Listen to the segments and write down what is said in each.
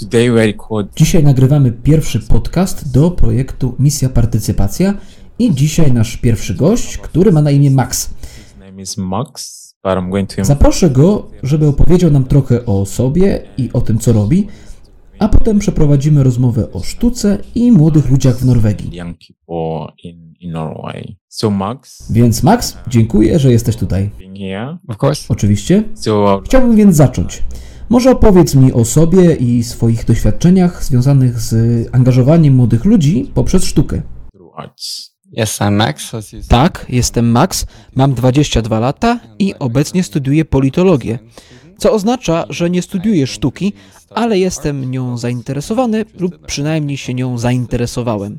Today we record Dzisiaj nagrywamy pierwszy podcast do projektu Misja Partycypacja i dzisiaj nasz pierwszy gość, który ma na imię Max. his name is Max, Zaproszę go, żeby opowiedział nam trochę o sobie i o tym, co robi, a potem przeprowadzimy rozmowę o sztuce i młodych ludziach w Norwegii. young people in, in Norway. So Max Więc Max, dziękuję, że jesteś tutaj. being here. Of course. Oczywiście. So Chciałbym więc zacząć. Może opowiedz mi o sobie i swoich doświadczeniach związanych z angażowaniem młodych ludzi poprzez sztukę. I'm Max. Tak, jestem Max, mam 22 lata i obecnie studiuję politologię, co oznacza, że nie studiuję sztuki, ale jestem nią zainteresowany lub przynajmniej się nią zainteresowałem.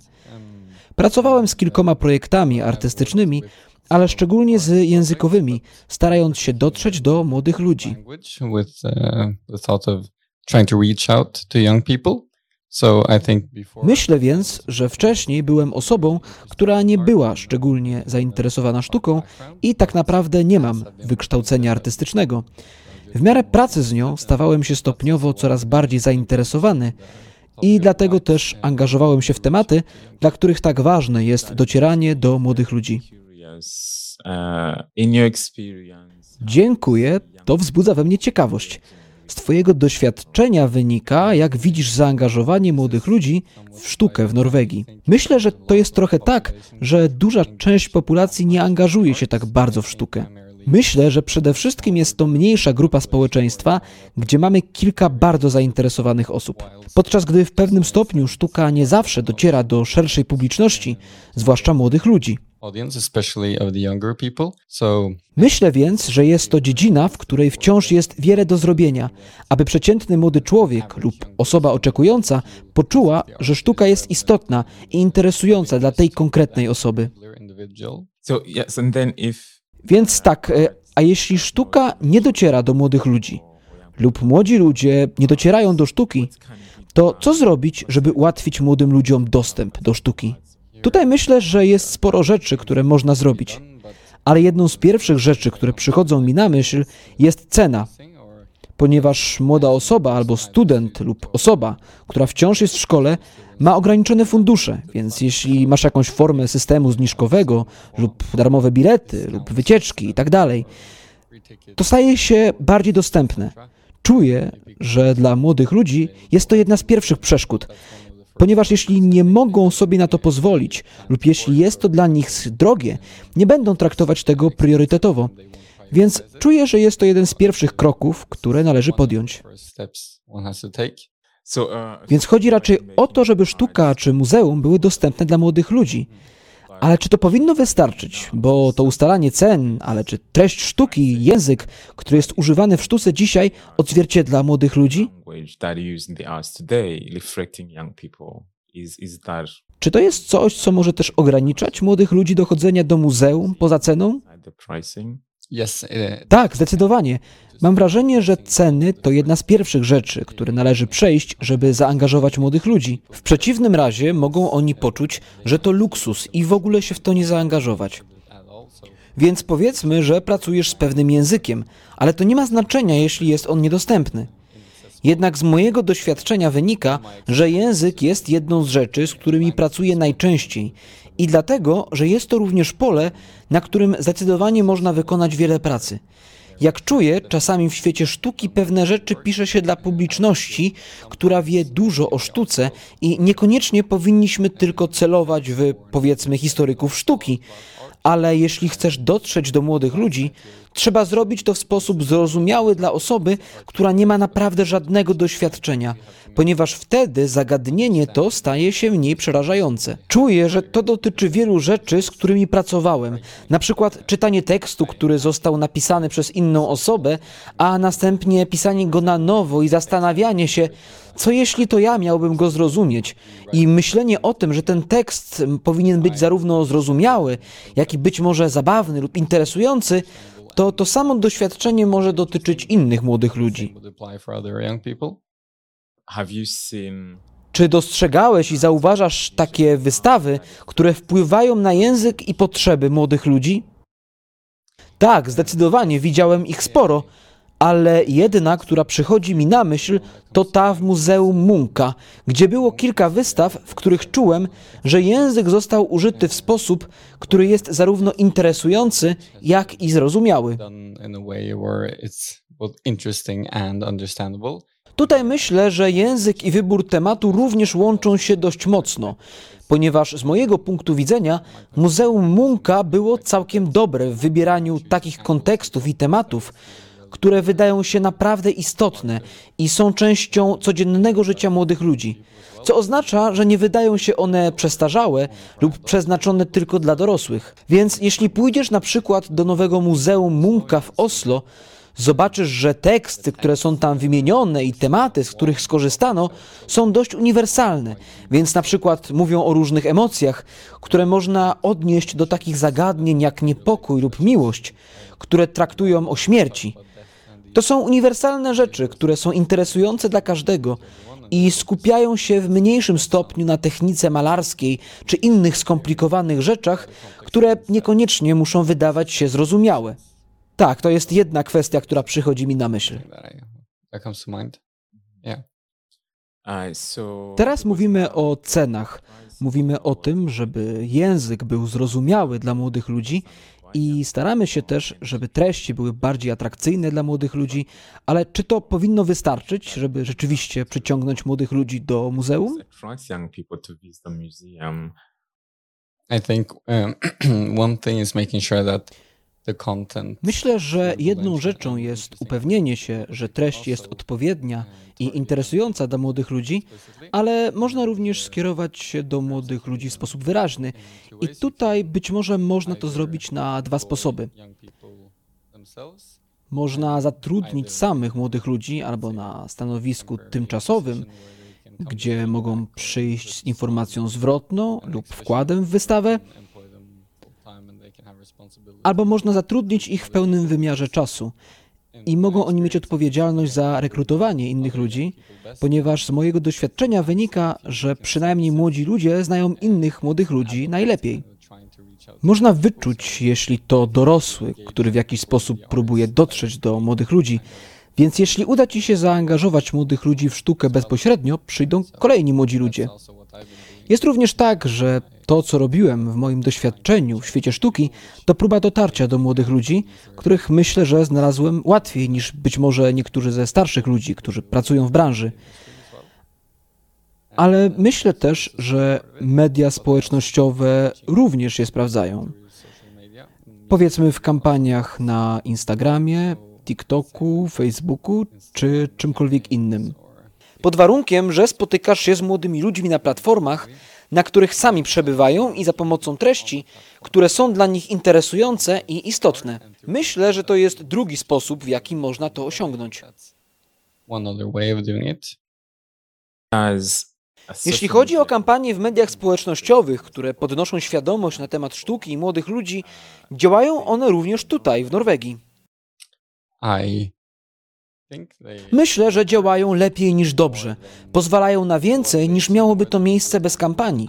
Pracowałem z kilkoma projektami artystycznymi, ale szczególnie z językowymi, starając się dotrzeć do młodych ludzi. uh, Myślę więc, że wcześniej byłem osobą, która nie była szczególnie zainteresowana sztuką i tak naprawdę nie mam wykształcenia artystycznego. W miarę pracy z nią stawałem się stopniowo coraz bardziej zainteresowany i dlatego też angażowałem się w tematy, dla których tak ważne jest docieranie do młodych ludzi. Uh, Dziękuję, to wzbudza we mnie ciekawość. Z Twojego doświadczenia wynika, jak widzisz zaangażowanie młodych ludzi w sztukę w Norwegii. Myślę, że to jest trochę tak, że duża część populacji nie angażuje się tak bardzo w sztukę. Myślę, że przede wszystkim jest to mniejsza grupa społeczeństwa, gdzie mamy kilka bardzo zainteresowanych osób. Podczas gdy w pewnym stopniu sztuka nie zawsze dociera do szerszej publiczności, zwłaszcza młodych ludzi. Audience, especially of the younger people. So Myślę więc, że jest to dziedzina, w której wciąż jest wiele do zrobienia, aby przeciętny młody człowiek lub osoba oczekująca poczuła, że sztuka jest istotna i interesująca dla tej konkretnej osoby. particular individual. so yes, and then if Więc tak, e, a jeśli sztuka nie dociera do młodych ludzi lub młodzi ludzie nie docierają do sztuki, to co zrobić, żeby ułatwić młodym ludziom dostęp do sztuki? Tutaj myślę, że jest sporo rzeczy, które można zrobić. Ale jedną z pierwszych rzeczy, które przychodzą mi na myśl, jest cena. Ponieważ młoda osoba albo student lub osoba, która wciąż jest w szkole, ma ograniczone fundusze, więc jeśli masz jakąś formę systemu zniżkowego lub darmowe bilety lub wycieczki itd., to staje się bardziej dostępne. Czuję, że dla młodych ludzi jest to jedna z pierwszych przeszkód, ponieważ jeśli nie mogą sobie na to pozwolić, lub jeśli jest to dla nich drogie, nie będą traktować tego priorytetowo. Więc czuję, że jest to jeden z pierwszych kroków, które należy podjąć. Więc chodzi raczej o to, żeby sztuka czy muzeum były dostępne dla młodych ludzi. Ale czy to powinno wystarczyć? Bo to ustalanie cen, ale czy treść sztuki, język, który jest używany w sztuce dzisiaj, odzwierciedla młodych ludzi? Czy to jest coś, co może też ograniczać młodych ludzi do chodzenia do muzeum poza ceną? Uh, Tak, zdecydowanie. Mam wrażenie, że ceny to jedna z pierwszych rzeczy, które należy przejść, żeby zaangażować młodych ludzi. W przeciwnym razie mogą oni poczuć, że to luksus i w ogóle się w to nie zaangażować. Więc powiedzmy, że pracujesz z pewnym językiem, ale to nie ma znaczenia, jeśli jest on niedostępny. Jednak z mojego doświadczenia wynika, że język jest jedną z rzeczy, z którymi pracuję najczęściej i dlatego, że jest to również pole, na którym zdecydowanie można wykonać wiele pracy. Jak czuję, czasami w świecie sztuki pewne rzeczy pisze się dla publiczności, która wie dużo o sztuce i niekoniecznie powinniśmy tylko celować w, powiedzmy, historyków sztuki, ale jeśli chcesz dotrzeć do młodych ludzi, trzeba zrobić to w sposób zrozumiały dla osoby, która nie ma naprawdę żadnego doświadczenia, ponieważ wtedy zagadnienie to staje się mniej przerażające. Czuję, że to dotyczy wielu rzeczy, z którymi pracowałem. Na przykład czytanie tekstu, który został napisany przez inną osobę, a następnie pisanie go na nowo i zastanawianie się, co jeśli to ja miałbym go zrozumieć? I myślenie o tym, że ten tekst powinien być zarówno zrozumiały, jak i być może zabawny lub interesujący, to to samo doświadczenie może dotyczyć innych młodych ludzi. Czy dostrzegałeś i zauważasz takie wystawy, które wpływają na język i potrzeby młodych ludzi? Tak, zdecydowanie widziałem ich sporo, ale jedna, która przychodzi mi na myśl, to ta w Muzeum Munka, gdzie było kilka wystaw, w których czułem, że język został użyty w sposób, który jest zarówno interesujący, jak i zrozumiały. Tutaj myślę, że język i wybór tematu również łączą się dość mocno, ponieważ z mojego punktu widzenia Muzeum Munka było całkiem dobre w wybieraniu takich kontekstów i tematów, które wydają się naprawdę istotne i są częścią codziennego życia młodych ludzi, co oznacza, że nie wydają się one przestarzałe lub przeznaczone tylko dla dorosłych. Więc jeśli pójdziesz na przykład do nowego Muzeum Munka w Oslo, zobaczysz, że teksty, które są tam wymienione i tematy, z których skorzystano, są dość uniwersalne, więc na przykład mówią o różnych emocjach, które można odnieść do takich zagadnień jak niepokój lub miłość, które traktują o śmierci. To są uniwersalne rzeczy, które są interesujące dla każdego i skupiają się w mniejszym stopniu na technice malarskiej czy innych skomplikowanych rzeczach, które niekoniecznie muszą wydawać się zrozumiałe. Tak, to jest jedna kwestia, która przychodzi mi na myśl. Teraz mówimy o cenach. Mówimy o tym, żeby język był zrozumiały dla młodych ludzi i staramy się też, żeby treści były bardziej atrakcyjne dla młodych ludzi, ale czy to powinno wystarczyć, żeby rzeczywiście przyciągnąć młodych ludzi do muzeum? I think um, one thing is making sure that Myślę, że jedną rzeczą jest upewnienie się, że treść jest odpowiednia i interesująca dla młodych ludzi, ale można również skierować się do młodych ludzi w sposób wyraźny. I tutaj być może można to zrobić na dwa sposoby. Można zatrudnić samych młodych ludzi albo na stanowisku tymczasowym, gdzie mogą przyjść z informacją zwrotną lub wkładem w wystawę, albo można zatrudnić ich w pełnym wymiarze czasu. I mogą oni mieć odpowiedzialność za rekrutowanie innych ludzi, ponieważ z mojego doświadczenia wynika, że przynajmniej młodzi ludzie znają innych młodych ludzi najlepiej. Można wyczuć, jeśli to dorosły, który w jakiś sposób próbuje dotrzeć do młodych ludzi, więc jeśli uda ci się zaangażować młodych ludzi w sztukę bezpośrednio, przyjdą kolejni młodzi ludzie. Jest również tak, że to, co robiłem w moim doświadczeniu w świecie sztuki, to próba dotarcia do młodych ludzi, których myślę, że znalazłem łatwiej niż być może niektórzy ze starszych ludzi, którzy pracują w branży. Ale myślę też, że media społecznościowe również się sprawdzają. Powiedzmy w kampaniach na Instagramie, TikToku, Facebooku czy czymkolwiek innym. Pod warunkiem, że spotykasz się z młodymi ludźmi na platformach, na których sami przebywają i za pomocą treści, które są dla nich interesujące i istotne. Myślę, że to jest drugi sposób, w jaki można to osiągnąć. Jeśli chodzi o kampanie w mediach społecznościowych, które podnoszą świadomość na temat sztuki i młodych ludzi, działają one również tutaj, w Norwegii. I Myślę, że działają lepiej niż dobrze. Pozwalają na więcej niż miałoby to miejsce bez kampanii.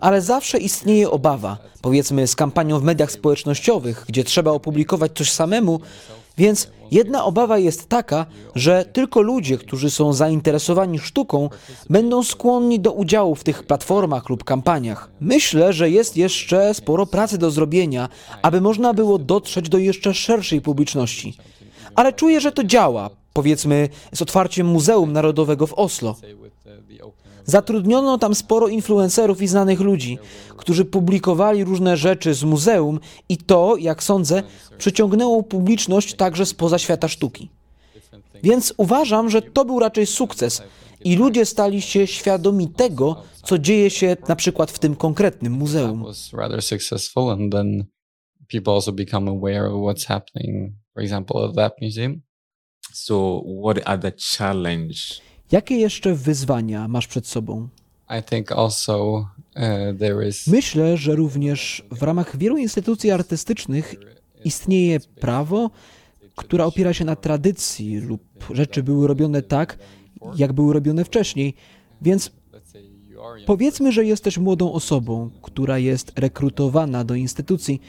Ale zawsze istnieje obawa, powiedzmy z kampanią w mediach społecznościowych, gdzie trzeba opublikować coś samemu, więc jedna obawa jest taka, że tylko ludzie, którzy są zainteresowani sztuką, będą skłonni do udziału w tych platformach lub kampaniach. Myślę, że jest jeszcze sporo pracy do zrobienia, aby można było dotrzeć do jeszcze szerszej publiczności. Ale czuję, że to działa, powiedzmy z otwarciem Muzeum Narodowego w Oslo. Zatrudniono tam sporo influencerów i znanych ludzi, którzy publikowali różne rzeczy z muzeum i to, jak sądzę, przyciągnęło publiczność także spoza świata sztuki. Więc uważam, że to był raczej sukces i ludzie stali się świadomi tego, co dzieje się na przykład w tym konkretnym muzeum. People also become aware of what's happening, for example, at that museum. So what are the challenge? Jakie jeszcze wyzwania masz przed sobą? I think also uh, there is Myślę, że również w ramach wielu instytucji artystycznych istnieje prawo, które opiera się na tradycji lub rzeczy były robione tak, jak były robione wcześniej. Więc powiedzmy, że jesteś młodą osobą, która jest rekrutowana do instytucji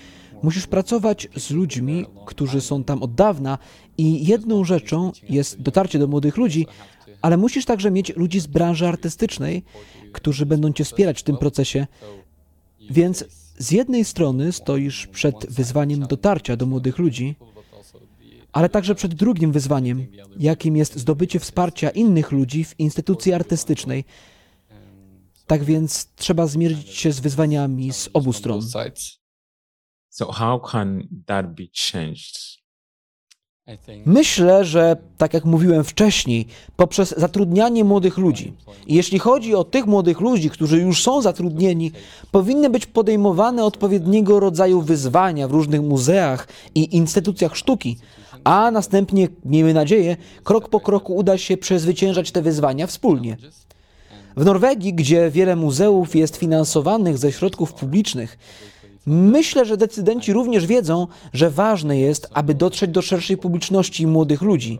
Musisz pracować z ludźmi, którzy są tam od dawna i jedną rzeczą jest dotarcie do młodych ludzi, ale musisz także mieć ludzi z branży artystycznej, którzy będą cię wspierać w tym procesie. Więc z jednej strony stoisz przed wyzwaniem dotarcia do młodych ludzi, ale także przed drugim wyzwaniem, jakim jest zdobycie wsparcia innych ludzi w instytucji artystycznej. Tak więc trzeba zmierzyć się z wyzwaniami z obu stron. So how can that be changed? Myślę, że tak jak mówiłem wcześniej, poprzez zatrudnianie młodych ludzi. I jeśli chodzi o tych młodych ludzi, którzy już są zatrudnieni, powinny być podejmowane odpowiedniego rodzaju wyzwania w różnych muzeach i instytucjach sztuki, a następnie, miejmy nadzieję, krok po kroku uda się przezwyciężać te wyzwania wspólnie. W Norwegii, gdzie wiele muzeów jest finansowanych ze środków publicznych, myślę, że decydenci również wiedzą, że ważne jest, aby dotrzeć do szerszej publiczności i młodych ludzi.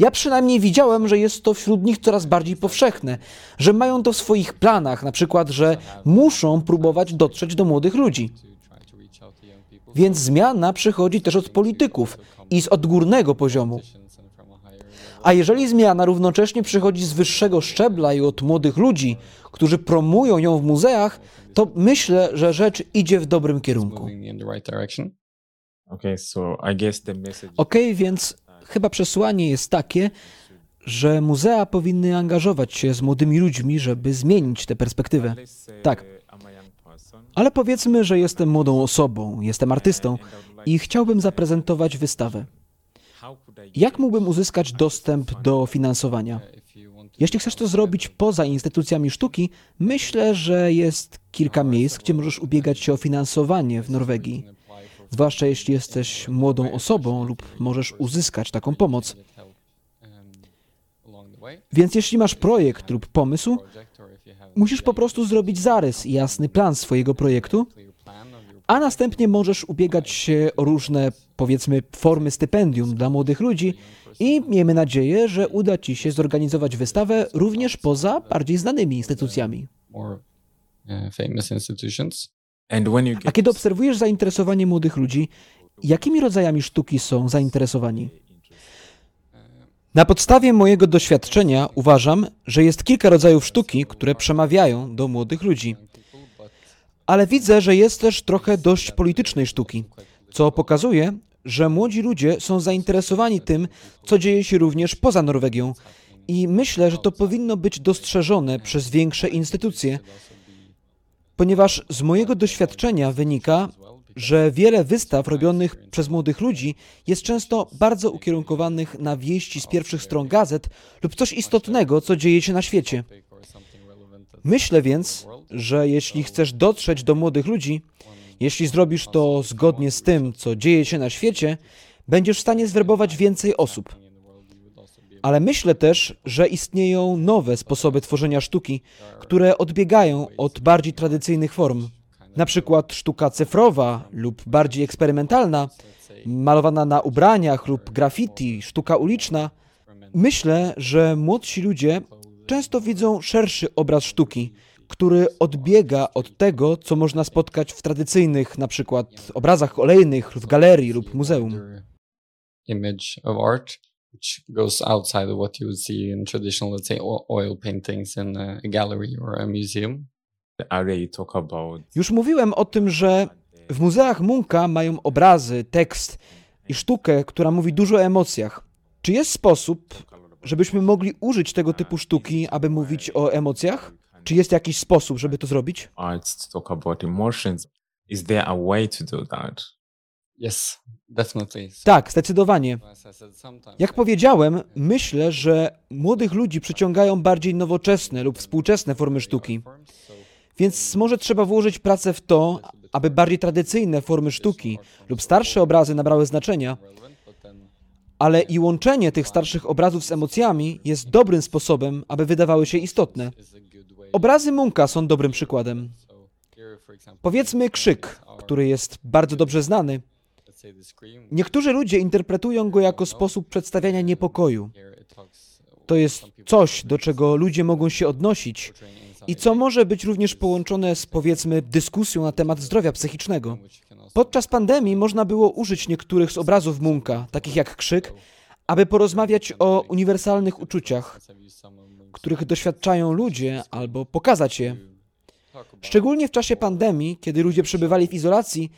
Ja przynajmniej widziałem, że jest to wśród nich coraz bardziej powszechne, że mają to w swoich planach, na przykład, że muszą próbować dotrzeć do młodych ludzi. Więc zmiana przychodzi też od polityków i z odgórnego poziomu. A jeżeli zmiana równocześnie przychodzi z wyższego szczebla i od młodych ludzi, którzy promują ją w muzeach, to myślę, że rzecz idzie w dobrym kierunku. Okay, Ok, więc chyba przesłanie jest takie, że muzea powinny angażować się z młodymi ludźmi, żeby zmienić tę perspektywę. Tak. Ale powiedzmy, że jestem młodą osobą, jestem artystą i chciałbym zaprezentować wystawę. Jak mógłbym uzyskać dostęp do finansowania? Jeśli chcesz to zrobić poza instytucjami sztuki, myślę, że jest kilka miejsc, gdzie możesz ubiegać się o finansowanie w Norwegii. Zwłaszcza jeśli jesteś młodą osobą lub możesz uzyskać taką pomoc. Więc jeśli masz projekt lub pomysł, musisz po prostu zrobić zarys i jasny plan swojego projektu, a następnie możesz ubiegać się o różne, powiedzmy, formy stypendium dla młodych ludzi i miejmy nadzieję, że uda Ci się zorganizować wystawę również poza bardziej znanymi instytucjami. uh, A kiedy obserwujesz zainteresowanie młodych ludzi, jakimi rodzajami sztuki są zainteresowani? Na podstawie mojego doświadczenia uważam, że jest kilka rodzajów sztuki, które przemawiają do młodych ludzi. Ale widzę, że jest też trochę dość politycznej sztuki, co pokazuje, że młodzi ludzie są zainteresowani tym, co dzieje się również poza Norwegią. I myślę, że to powinno być dostrzeżone przez większe instytucje, ponieważ z mojego doświadczenia wynika, że wiele wystaw robionych przez młodych ludzi jest często bardzo ukierunkowanych na wieści z pierwszych stron gazet lub coś istotnego, co dzieje się na świecie. Myślę więc, że jeśli chcesz dotrzeć do młodych ludzi, jeśli zrobisz to zgodnie z tym, co dzieje się na świecie, będziesz w stanie zwerbować więcej osób. Ale myślę też, że istnieją nowe sposoby tworzenia sztuki, które odbiegają od bardziej tradycyjnych form. Na przykład sztuka cyfrowa lub bardziej eksperymentalna, malowana na ubraniach lub graffiti, sztuka uliczna. Myślę, że młodsi ludzie często widzą szerszy obraz sztuki, który odbiega od tego, co można spotkać w tradycyjnych, na przykład obrazach olejnych w galerii lub muzeum. Image of art, which goes outside of what you would see in traditional, let's say, oil paintings in a gallery or a museum. Już mówiłem o tym, że w muzeach Munka mają obrazy, tekst i sztukę, która mówi dużo o emocjach. Czy jest sposób, żebyśmy mogli użyć tego typu sztuki, aby mówić o emocjach? Czy jest jakiś sposób, żeby to zrobić? arts to talk about emotions. Is there a way to do that? Yes, definitely. Tak, zdecydowanie. Jak powiedziałem, myślę, że młodych ludzi przyciągają bardziej nowoczesne lub współczesne formy sztuki. Więc może trzeba włożyć pracę w to, aby bardziej tradycyjne formy sztuki lub starsze obrazy nabrały znaczenia, ale i łączenie tych starszych obrazów z emocjami jest dobrym sposobem, aby wydawały się istotne. Obrazy Munka są dobrym przykładem. Powiedzmy krzyk, który jest bardzo dobrze znany. Niektórzy ludzie interpretują go jako sposób przedstawiania niepokoju. To jest coś, do czego ludzie mogą się odnosić i co może być również połączone z, powiedzmy, dyskusją na temat zdrowia psychicznego. Podczas pandemii można było użyć niektórych z obrazów Munka, takich jak krzyk, aby porozmawiać o uniwersalnych uczuciach, których doświadczają ludzie, albo pokazać je. Szczególnie w czasie pandemii, kiedy ludzie przebywali w izolacji,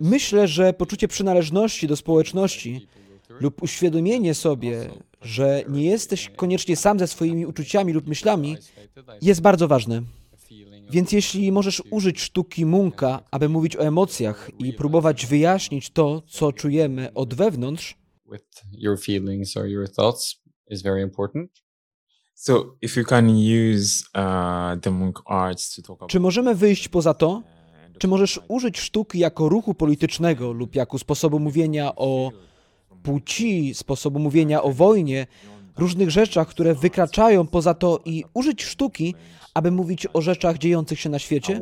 myślę, że poczucie przynależności do społeczności lub uświadomienie sobie, że nie jesteś koniecznie sam ze swoimi uczuciami lub myślami, jest bardzo ważne. Więc jeśli możesz użyć sztuki Munka, aby mówić o emocjach i próbować wyjaśnić to, co czujemy od wewnątrz, So, if you can use uh, the monk arts to talk about czy możemy wyjść poza to? Czy możesz użyć sztuki jako ruchu politycznego lub jako sposobu mówienia o płci, sposobu mówienia o wojnie, różnych rzeczach, które wykraczają poza to i użyć sztuki, aby mówić o rzeczach dziejących się na świecie?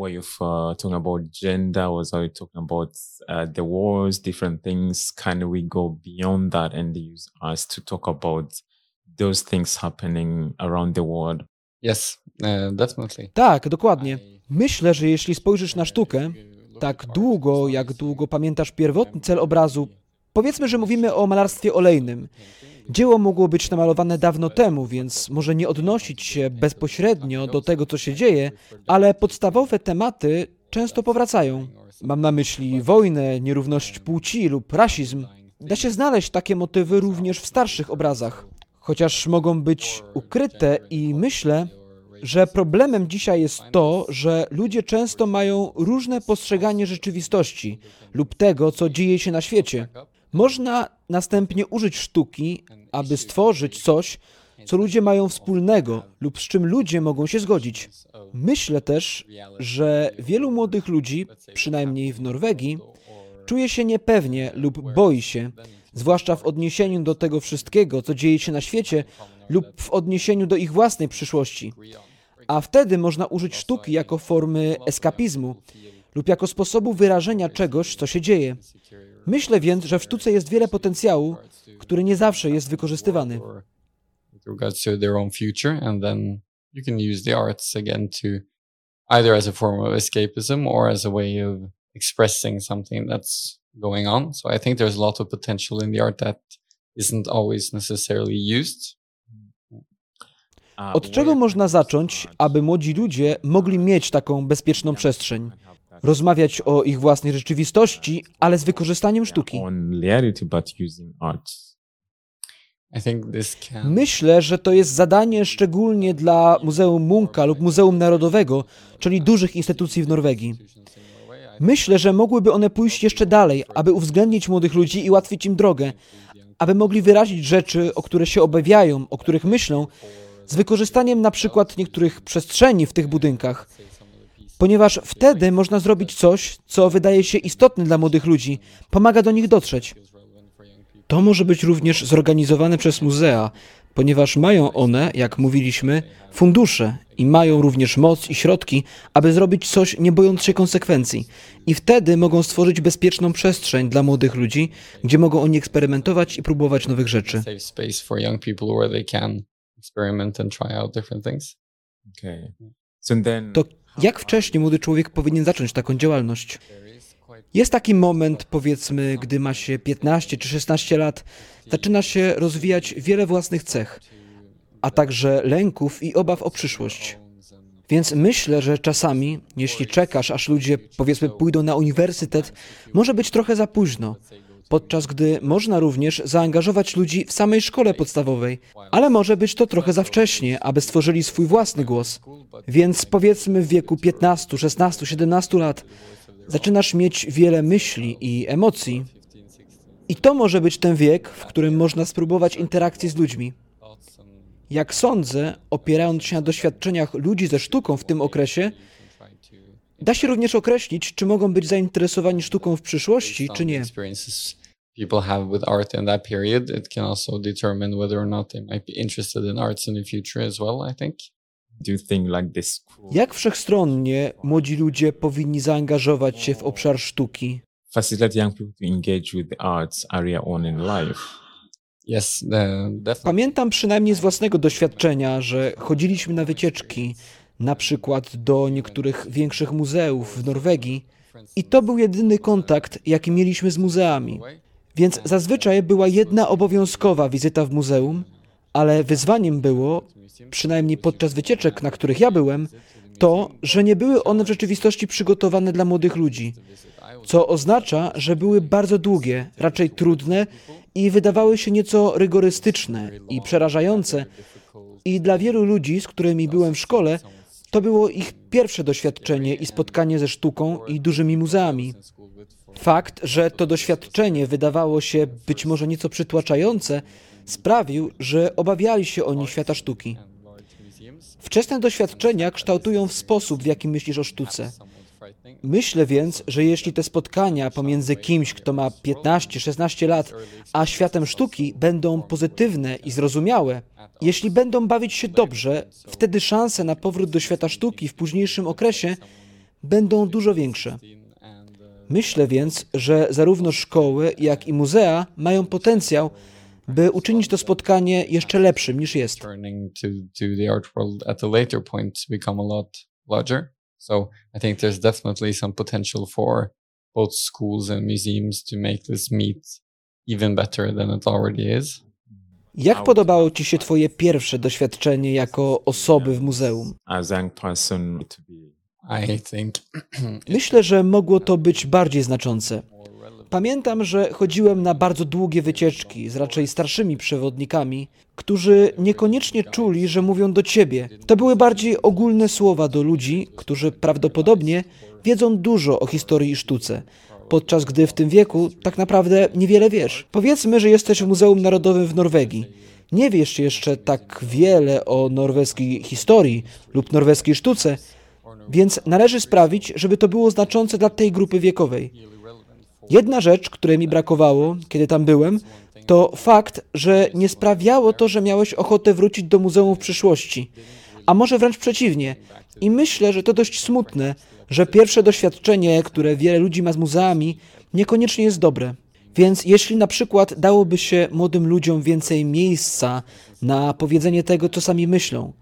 Those things happening around the world? Yes, uh, definitely. Tak, dokładnie. Myślę, że jeśli spojrzysz na sztukę, tak długo, jak długo pamiętasz pierwotny cel obrazu, powiedzmy, że mówimy o malarstwie olejnym. Dzieło mogło być namalowane dawno temu, więc może nie odnosić się bezpośrednio do tego, co się dzieje, ale podstawowe tematy często powracają. Mam na myśli wojnę, nierówność płci lub rasizm. Da się znaleźć takie motywy również w starszych obrazach, chociaż mogą być ukryte i myślę, że problemem dzisiaj jest to, że ludzie często mają różne postrzeganie rzeczywistości lub tego, co dzieje się na świecie. Można następnie użyć sztuki, aby stworzyć coś, co ludzie mają wspólnego lub z czym ludzie mogą się zgodzić. Myślę też, że wielu młodych ludzi, przynajmniej w Norwegii, czuje się niepewnie lub boi się, zwłaszcza w odniesieniu do tego wszystkiego, co dzieje się na świecie lub w odniesieniu do ich własnej przyszłości. A wtedy można użyć sztuki jako formy eskapizmu lub jako sposobu wyrażenia czegoś, co się dzieje. Myślę więc, że w sztuce jest wiele potencjału, który nie zawsze jest wykorzystywany. You can use arts again to either as a form of or as a way of expressing something that's going on. So I think there's a lot of potential in the art that isn't always necessarily used. Uh, Od czego można zacząć, aby młodzi ludzie mogli mieć taką bezpieczną przestrzeń? Rozmawiać o ich własnej rzeczywistości, ale z wykorzystaniem sztuki. on reality, but using arts? I think this can Myślę, że to jest zadanie szczególnie dla Muzeum Munka lub Muzeum Narodowego, czyli dużych instytucji w Norwegii. Myślę, że mogłyby one pójść jeszcze dalej, aby uwzględnić młodych ludzi i ułatwić im drogę, aby mogli wyrazić rzeczy, o które się obawiają, o których myślą, z wykorzystaniem na przykład niektórych przestrzeni w tych budynkach. Ponieważ wtedy można zrobić coś, co wydaje się istotne dla młodych ludzi, pomaga do nich dotrzeć. To może być również zorganizowane przez muzea, ponieważ mają one, jak mówiliśmy, fundusze i mają również moc i środki, aby zrobić coś nie bojąc się konsekwencji. I wtedy mogą stworzyć bezpieczną przestrzeń dla młodych ludzi, gdzie mogą oni eksperymentować i próbować nowych rzeczy. To jak wcześnie młody człowiek powinien zacząć taką działalność? Jest taki moment, powiedzmy, gdy ma się 15 czy 16 lat, zaczyna się rozwijać wiele własnych cech, a także lęków i obaw o przyszłość. Więc myślę, że czasami, jeśli czekasz, aż ludzie, powiedzmy, pójdą na uniwersytet, może być trochę za późno, podczas gdy można również zaangażować ludzi w samej szkole podstawowej, ale może być to trochę za wcześnie, aby stworzyli swój własny głos. Więc powiedzmy w wieku 15, 16, 17 lat zaczynasz mieć wiele myśli i emocji. I to może być ten wiek, w którym można spróbować interakcji z ludźmi. Jak sądzę, opierając się na doświadczeniach ludzi ze sztuką w tym okresie, da się również określić, czy mogą być zainteresowani sztuką w przyszłości, czy nie. People have with art in that period, it can also determine whether or not they might be interested in arts in the future as well, I think. Jak wszechstronnie młodzi ludzie powinni zaangażować się w obszar sztuki? facilitate young people to engage with the arts area on in life? Yes, uh, definitely. Pamiętam przynajmniej z własnego doświadczenia, że chodziliśmy na wycieczki, na przykład do niektórych większych muzeów w Norwegii I to był jedyny kontakt, jaki mieliśmy z muzeami. Więc zazwyczaj była jedna obowiązkowa wizyta w muzeum, ale wyzwaniem było, przynajmniej podczas wycieczek, na których ja byłem, to, że nie były one w rzeczywistości przygotowane dla młodych ludzi, co oznacza, że były bardzo długie, raczej trudne i wydawały się nieco rygorystyczne i przerażające. I dla wielu ludzi, z którymi byłem w szkole, to było ich pierwsze doświadczenie i spotkanie ze sztuką i dużymi muzeami. Fakt, że to doświadczenie wydawało się być może nieco przytłaczające, sprawił, że obawiali się oni świata sztuki. Wczesne doświadczenia kształtują w sposób, w jaki myślisz o sztuce. Myślę więc, że jeśli te spotkania pomiędzy kimś, kto ma 15-16 lat, a światem sztuki będą pozytywne i zrozumiałe, jeśli będą bawić się dobrze, wtedy szanse na powrót do świata sztuki w późniejszym okresie będą dużo większe. Myślę więc, że zarówno szkoły, jak i muzea mają potencjał, by uczynić to spotkanie jeszcze lepszym niż jest. turning to to the art world at a later point to become a lot larger. So I think there's definitely some potential for both schools and museums to make this meet even better than it already is. Jak podobało Ci się Twoje pierwsze doświadczenie jako osoby w muzeum? As a young person to be I think Myślę, że mogło to być bardziej znaczące. Pamiętam, że chodziłem na bardzo długie wycieczki z raczej starszymi przewodnikami, którzy niekoniecznie czuli, że mówią do ciebie. To były bardziej ogólne słowa do ludzi, którzy prawdopodobnie wiedzą dużo o historii i sztuce, podczas gdy w tym wieku tak naprawdę niewiele wiesz. Powiedzmy, że jesteś w Muzeum Narodowym w Norwegii. Nie wiesz jeszcze tak wiele o norweskiej historii lub norweskiej sztuce, więc należy sprawić, żeby to było znaczące dla tej grupy wiekowej. Jedna rzecz, której mi brakowało, kiedy tam byłem, to fakt, że nie sprawiało to, że miałeś ochotę wrócić do muzeum w przyszłości. A może wręcz przeciwnie. I myślę, że to dość smutne, że pierwsze doświadczenie, które wiele ludzi ma z muzeami, niekoniecznie jest dobre. Więc jeśli na przykład dałoby się młodym ludziom więcej miejsca na powiedzenie tego, co sami myślą,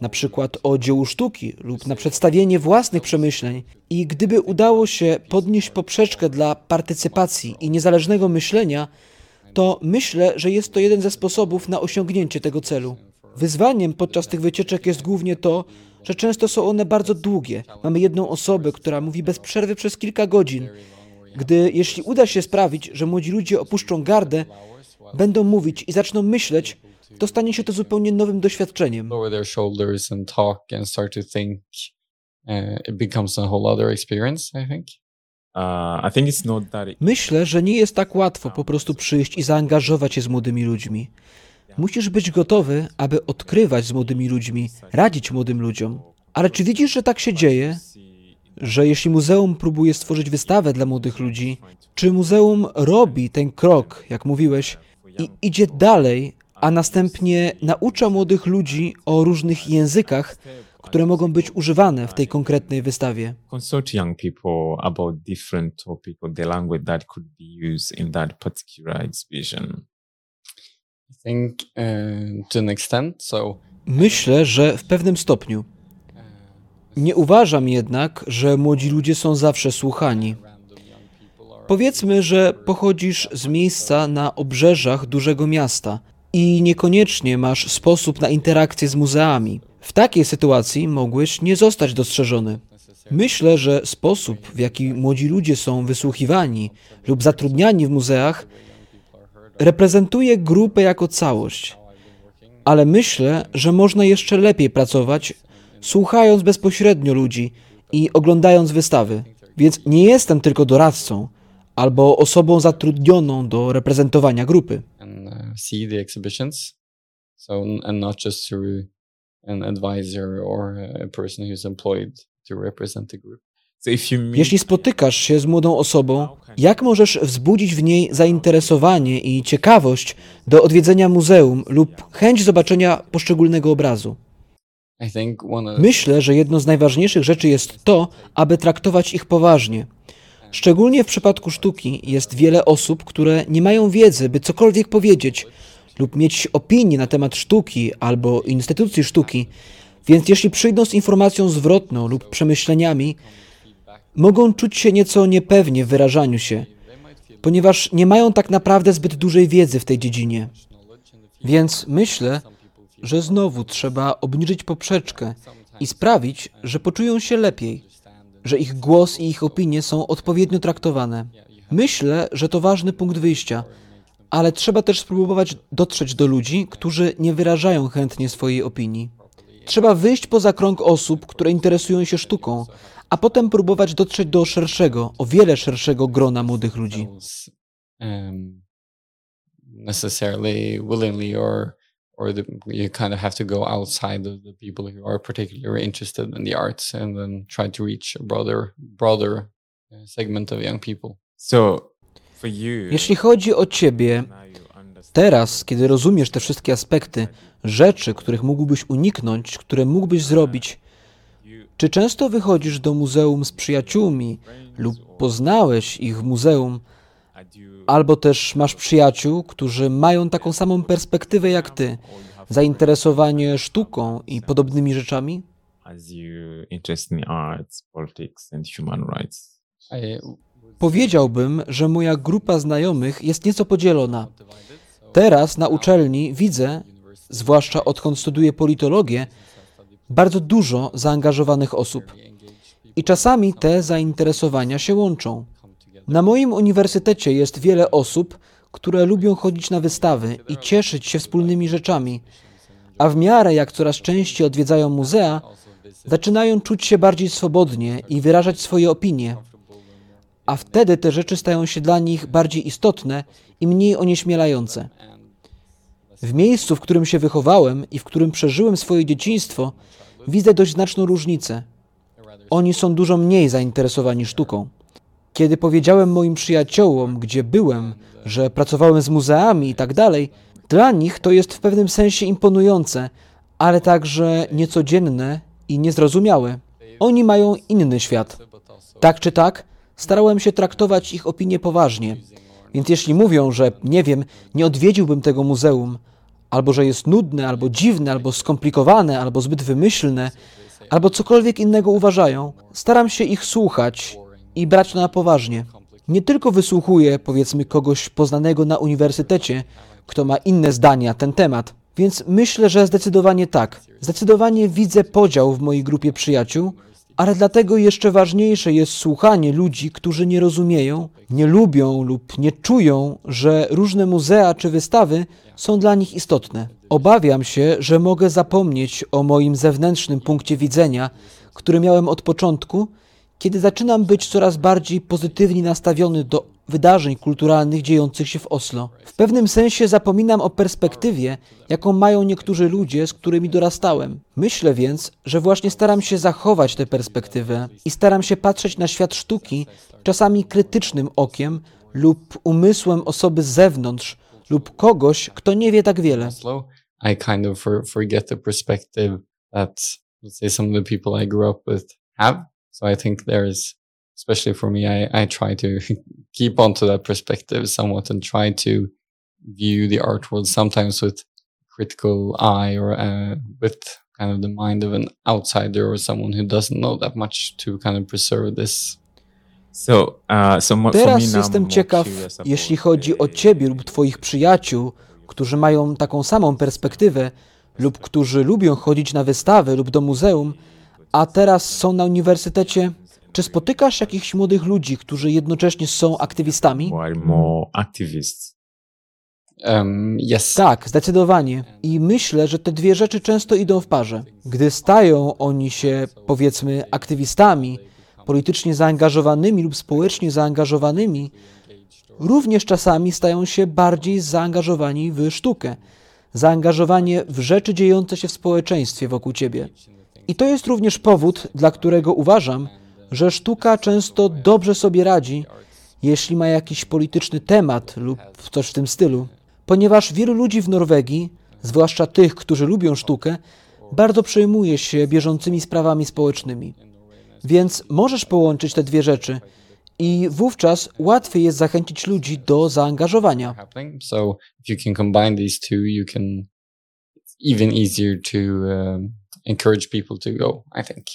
na przykład o dziełu sztuki lub na przedstawienie własnych przemyśleń, i gdyby udało się podnieść poprzeczkę dla partycypacji i niezależnego myślenia, to myślę, że jest to jeden ze sposobów na osiągnięcie tego celu. Wyzwaniem podczas tych wycieczek jest głównie to, że często są one bardzo długie. Mamy jedną osobę, która mówi bez przerwy przez kilka godzin. Gdy, jeśli uda się sprawić, że młodzi ludzie opuszczą gardę, będą mówić i zaczną myśleć, to stanie się to zupełnie nowym doświadczeniem. lower their shoulders and talk and start to think, it becomes a whole other experience. I think. I think it's not that it, Myślę, że nie jest tak łatwo po prostu przyjść i zaangażować się z młodymi ludźmi. Musisz być gotowy, aby odkrywać z młodymi ludźmi, radzić młodym ludziom. Ale czy widzisz, że tak się dzieje? Że jeśli muzeum próbuje stworzyć wystawę dla młodych ludzi, czy muzeum robi ten krok, jak mówiłeś, i idzie dalej, a następnie naucza młodych ludzi o różnych językach, które mogą być używane w tej konkretnej wystawie? consult young people about different topic or the language that could be used in that particular exhibition. I think uh, to an extent. So Myślę, że w pewnym stopniu. Nie uważam jednak, że młodzi ludzie są zawsze słuchani. Powiedzmy, że pochodzisz z miejsca na obrzeżach dużego miasta i niekoniecznie masz sposób na interakcję z muzeami. W takiej sytuacji mogłeś nie zostać dostrzeżony. Myślę, że sposób, w jaki młodzi ludzie są wysłuchiwani lub zatrudniani w muzeach, reprezentuje grupę jako całość. Ale myślę, że można jeszcze lepiej pracować, słuchając bezpośrednio ludzi i oglądając wystawy. Więc nie jestem tylko doradcą albo osobą zatrudnioną do reprezentowania grupy. See the exhibitions. So and not just through an advisor or a person who's employed to represent the group. So if you meet Jeśli spotykasz się z młodą osobą, jak możesz wzbudzić w niej zainteresowanie i ciekawość do odwiedzenia muzeum lub chęć zobaczenia poszczególnego obrazu? I think one of Myślę, że jedną z najważniejszych rzeczy jest to, aby traktować ich poważnie. Szczególnie w przypadku sztuki jest wiele osób, które nie mają wiedzy, by cokolwiek powiedzieć lub mieć opinię na temat sztuki albo instytucji sztuki. Więc jeśli przyjdą z informacją zwrotną lub przemyśleniami, mogą czuć się nieco niepewnie w wyrażaniu się, ponieważ nie mają tak naprawdę zbyt dużej wiedzy w tej dziedzinie. Więc myślę, że znowu trzeba obniżyć poprzeczkę i sprawić, że poczują się lepiej, że ich głos i ich opinie są odpowiednio traktowane. Myślę, że to ważny punkt wyjścia, ale trzeba też spróbować dotrzeć do ludzi, którzy nie wyrażają chętnie swojej opinii. Trzeba wyjść poza krąg osób, które interesują się sztuką, a potem próbować dotrzeć do szerszego, o wiele szerszego grona młodych ludzi. Um, necessarily willingly or or the, you kind of have to go outside of the people who are particularly interested in the arts and then try to reach a broader broader uh, segment of young people. So, for you, Jeśli chodzi o ciebie, now you understand teraz, kiedy rozumiesz te wszystkie aspekty, rzeczy, których mógłbyś uniknąć, które mógłbyś zrobić, czy często wychodzisz do muzeum z przyjaciółmi lub poznałeś ich w muzeum, albo też masz przyjaciół, którzy mają taką samą perspektywę jak ty, zainteresowanie sztuką i podobnymi rzeczami? Powiedziałbym, że moja grupa znajomych jest nieco podzielona. Teraz na uczelni widzę, zwłaszcza odkąd studiuję politologię, bardzo dużo zaangażowanych osób. I czasami te zainteresowania się łączą. Na moim uniwersytecie jest wiele osób, które lubią chodzić na wystawy i cieszyć się wspólnymi rzeczami, a w miarę jak coraz częściej odwiedzają muzea, zaczynają czuć się bardziej swobodnie i wyrażać swoje opinie. A wtedy te rzeczy stają się dla nich bardziej istotne i mniej onieśmielające. W miejscu, w którym się wychowałem i w którym przeżyłem swoje dzieciństwo, widzę dość znaczną różnicę. Oni są dużo mniej zainteresowani sztuką. Kiedy powiedziałem moim przyjaciołom, gdzie byłem, że pracowałem z muzeami i tak dalej, dla nich to jest w pewnym sensie imponujące, ale także niecodzienne i niezrozumiałe. Oni mają inny świat. Tak czy tak, starałem się traktować ich opinie poważnie. Więc jeśli mówią, że nie wiem, nie odwiedziłbym tego muzeum, albo że jest nudne, albo dziwne, albo skomplikowane, albo zbyt wymyślne, albo cokolwiek innego uważają, staram się ich słuchać i brać to na poważnie. Nie tylko wysłuchuję, powiedzmy, kogoś poznanego na uniwersytecie, kto ma inne zdania ten temat. Więc myślę, że zdecydowanie tak. Zdecydowanie widzę podział w mojej grupie przyjaciół, ale dlatego jeszcze ważniejsze jest słuchanie ludzi, którzy nie rozumieją, nie lubią lub nie czują, że różne muzea czy wystawy są dla nich istotne. Obawiam się, że mogę zapomnieć o moim zewnętrznym punkcie widzenia, który miałem od początku, kiedy zaczynam być coraz bardziej pozytywnie nastawiony do wydarzeń kulturalnych dziejących się w Oslo. W pewnym sensie zapominam o perspektywie, jaką mają niektórzy ludzie, z którymi dorastałem. Myślę więc, że właśnie staram się zachować tę perspektywę i staram się patrzeć na świat sztuki czasami krytycznym okiem lub umysłem osoby z zewnątrz lub kogoś, kto nie wie tak wiele. I kind of for, forget the perspective that, let's say, some of the people I grew up with have. So I think there is, especially for me, I, I try to keep onto that perspective somewhat and try to view the art world sometimes with critical eye or uh, with kind of the mind of an outsider or someone who doesn't know that much to kind of preserve this. So, uh, so mo- for me Teraz now, jestem ciekaw, jeśli chodzi o Ciebie lub Twoich przyjaciół, którzy mają taką samą perspektywę lub którzy lubią chodzić na wystawy lub do muzeum, a teraz są na uniwersytecie. Czy spotykasz jakichś młodych ludzi, którzy jednocześnie są aktywistami? um yes Tak, zdecydowanie. I myślę, że te dwie rzeczy często idą w parze. Gdy stają oni się, powiedzmy, aktywistami, politycznie zaangażowanymi lub społecznie zaangażowanymi, również czasami stają się bardziej zaangażowani w sztukę, zaangażowanie w rzeczy dziejące się w społeczeństwie wokół ciebie. I to jest również powód, dla którego uważam, że sztuka często dobrze sobie radzi, jeśli ma jakiś polityczny temat lub coś w tym stylu, ponieważ wielu ludzi w Norwegii, zwłaszcza tych, którzy lubią sztukę, bardzo przejmuje się bieżącymi sprawami społecznymi. Więc możesz połączyć te dwie rzeczy i wówczas łatwiej jest zachęcić ludzi do zaangażowania. So even easier to um, encourage people to go. I think.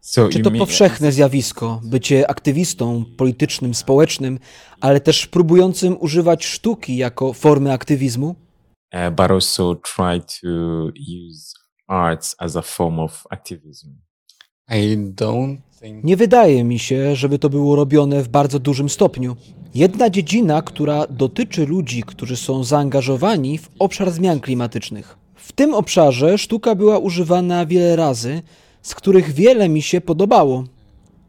So Czy to mean- powszechne zjawisko, bycie aktywistą politycznym, społecznym, ale też próbującym używać sztuki jako formy aktywizmu? uh, but also try to use arts as a form of activism. I don't think Nie wydaje mi się, żeby to było robione w bardzo dużym stopniu. Jedna dziedzina, która dotyczy ludzi, którzy są zaangażowani w obszar zmian klimatycznych. W tym obszarze sztuka była używana wiele razy, z których wiele mi się podobało.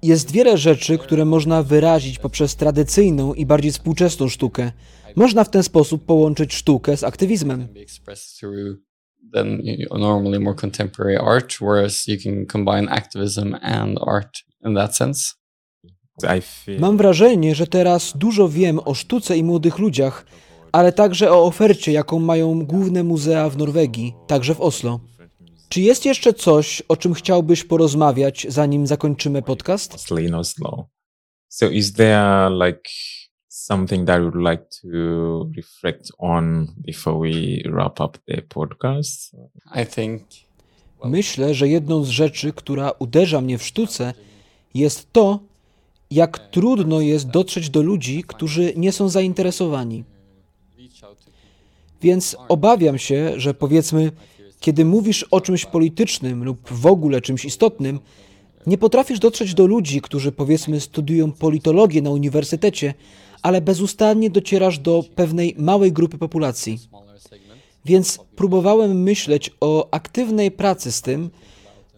Jest wiele rzeczy, które można wyrazić poprzez tradycyjną i bardziej współczesną sztukę. Można w ten sposób połączyć sztukę z aktywizmem. can be expressed through then you know, normally more contemporary art, whereas you can combine activism and art in that sense. I feel Mam wrażenie, że teraz dużo wiem o sztuce i młodych ludziach, ale także o ofercie, jaką mają główne muzea w Norwegii, także w Oslo. Czy jest jeszcze coś, o czym chciałbyś porozmawiać, zanim zakończymy podcast? in Oslo. So is there like something that you would like to reflect on before we wrap up the podcast? I think Myślę, że jedną z rzeczy, która uderza mnie w sztuce, jest to, jak trudno jest dotrzeć do ludzi, którzy nie są zainteresowani. Więc obawiam się, że powiedzmy, kiedy mówisz o czymś politycznym lub w ogóle czymś istotnym, nie potrafisz dotrzeć do ludzi, którzy powiedzmy studiują politologię na uniwersytecie, ale bezustannie docierasz do pewnej małej grupy populacji. Więc próbowałem myśleć o aktywnej pracy z tym,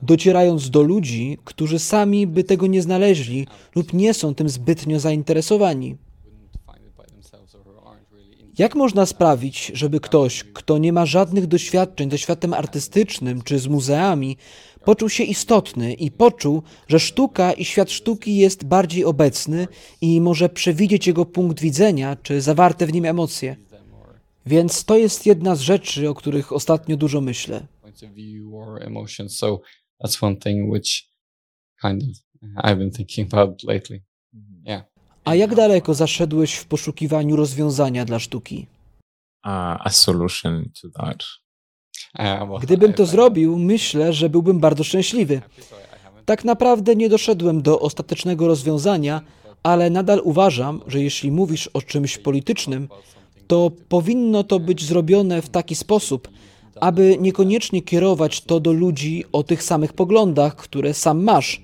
docierając do ludzi, którzy sami by tego nie znaleźli lub nie są tym zbytnio zainteresowani. find it by themselves or who aren't really in Jak można sprawić, żeby ktoś, kto nie ma żadnych doświadczeń ze światem artystycznym czy z muzeami, poczuł się istotny i poczuł, że sztuka i świat sztuki jest bardziej obecny i może przewidzieć jego punkt widzenia czy zawarte w nim emocje? Więc to jest jedna z rzeczy, o których ostatnio dużo myślę. that's one thing which kind of I've been thinking about lately. A jak daleko zaszedłeś w poszukiwaniu rozwiązania dla sztuki? Uh, a solution to that. Gdybym to zrobił, myślę, że byłbym bardzo szczęśliwy. Tak naprawdę nie doszedłem do ostatecznego rozwiązania, ale nadal uważam, że jeśli mówisz o czymś politycznym, to powinno to być zrobione w taki sposób, aby niekoniecznie kierować to do ludzi o tych samych poglądach, które sam masz.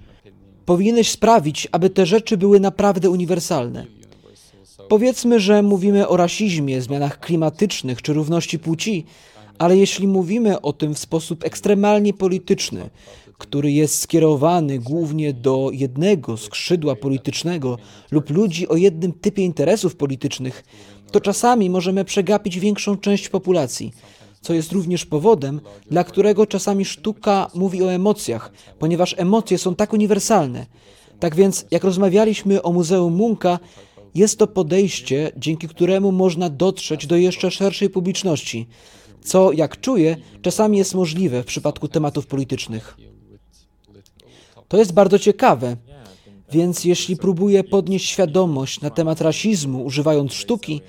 Powinieneś sprawić, aby te rzeczy były naprawdę uniwersalne. Powiedzmy, że mówimy o rasizmie, zmianach klimatycznych czy równości płci, ale jeśli mówimy o tym w sposób ekstremalnie polityczny, który jest skierowany głównie do jednego skrzydła politycznego lub ludzi o jednym typie interesów politycznych, to czasami możemy przegapić większą część populacji, co jest również powodem, dla którego czasami sztuka mówi o emocjach, ponieważ emocje są tak uniwersalne. Tak więc, jak rozmawialiśmy o Muzeum Munka, jest to podejście, dzięki któremu można dotrzeć do jeszcze szerszej publiczności, co, jak czuję, czasami jest możliwe w przypadku tematów politycznych. To jest bardzo ciekawe, więc jeśli próbuję podnieść świadomość na temat rasizmu używając sztuki,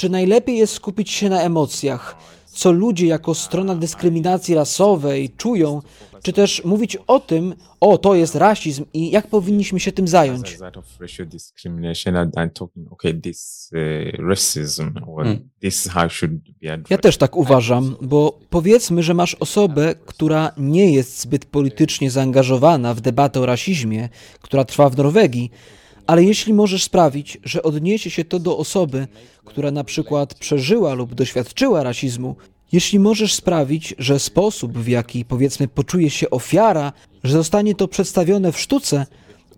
czy najlepiej jest skupić się na emocjach, co ludzie jako strona dyskryminacji rasowej czują, czy też mówić o tym, o to jest rasizm i jak powinniśmy się tym zająć? Uh, Mm. addressed. Ja też tak uważam, bo powiedzmy, że masz osobę, która nie jest zbyt politycznie zaangażowana w debatę o rasizmie, która trwa w Norwegii, ale jeśli możesz sprawić, że odniesie się to do osoby, która na przykład przeżyła lub doświadczyła rasizmu, jeśli możesz sprawić, że sposób, w jaki powiedzmy poczuje się ofiara, że zostanie to przedstawione w sztuce,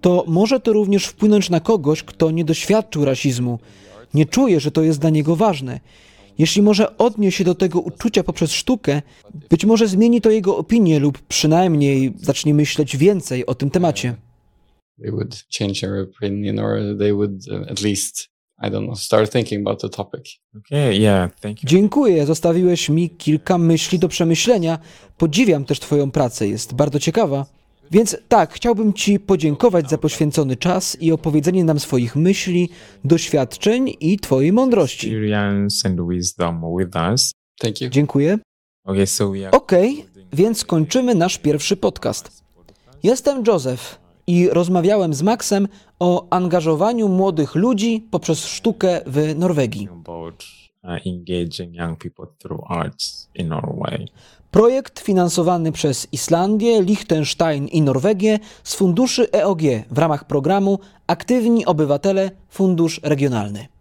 to może to również wpłynąć na kogoś, kto nie doświadczył rasizmu, nie czuje, że to jest dla niego ważne. Jeśli może odnieść się do tego uczucia poprzez sztukę, być może zmieni to jego opinię lub przynajmniej zacznie myśleć więcej o tym temacie. They would change their opinion or they would uh, at least I don't know start thinking about the topic. Okay, yeah, thank you. Dziękuję, zostawiłeś mi kilka myśli do przemyślenia. Podziwiam też Twoją pracę, jest bardzo ciekawa. Więc tak, chciałbym Ci podziękować za poświęcony czas i opowiedzenie nam swoich myśli, doświadczeń i Twojej mądrości. Experience and wisdom with us. Thank you. Dziękuję. Okay, Okej, więc kończymy nasz pierwszy podcast. Jestem Józef i rozmawiałem z Maxem o angażowaniu młodych ludzi poprzez sztukę w Norwegii. Projekt finansowany przez Islandię, Liechtenstein i Norwegię z funduszy EOG w ramach programu Aktywni Obywatele Fundusz Regionalny.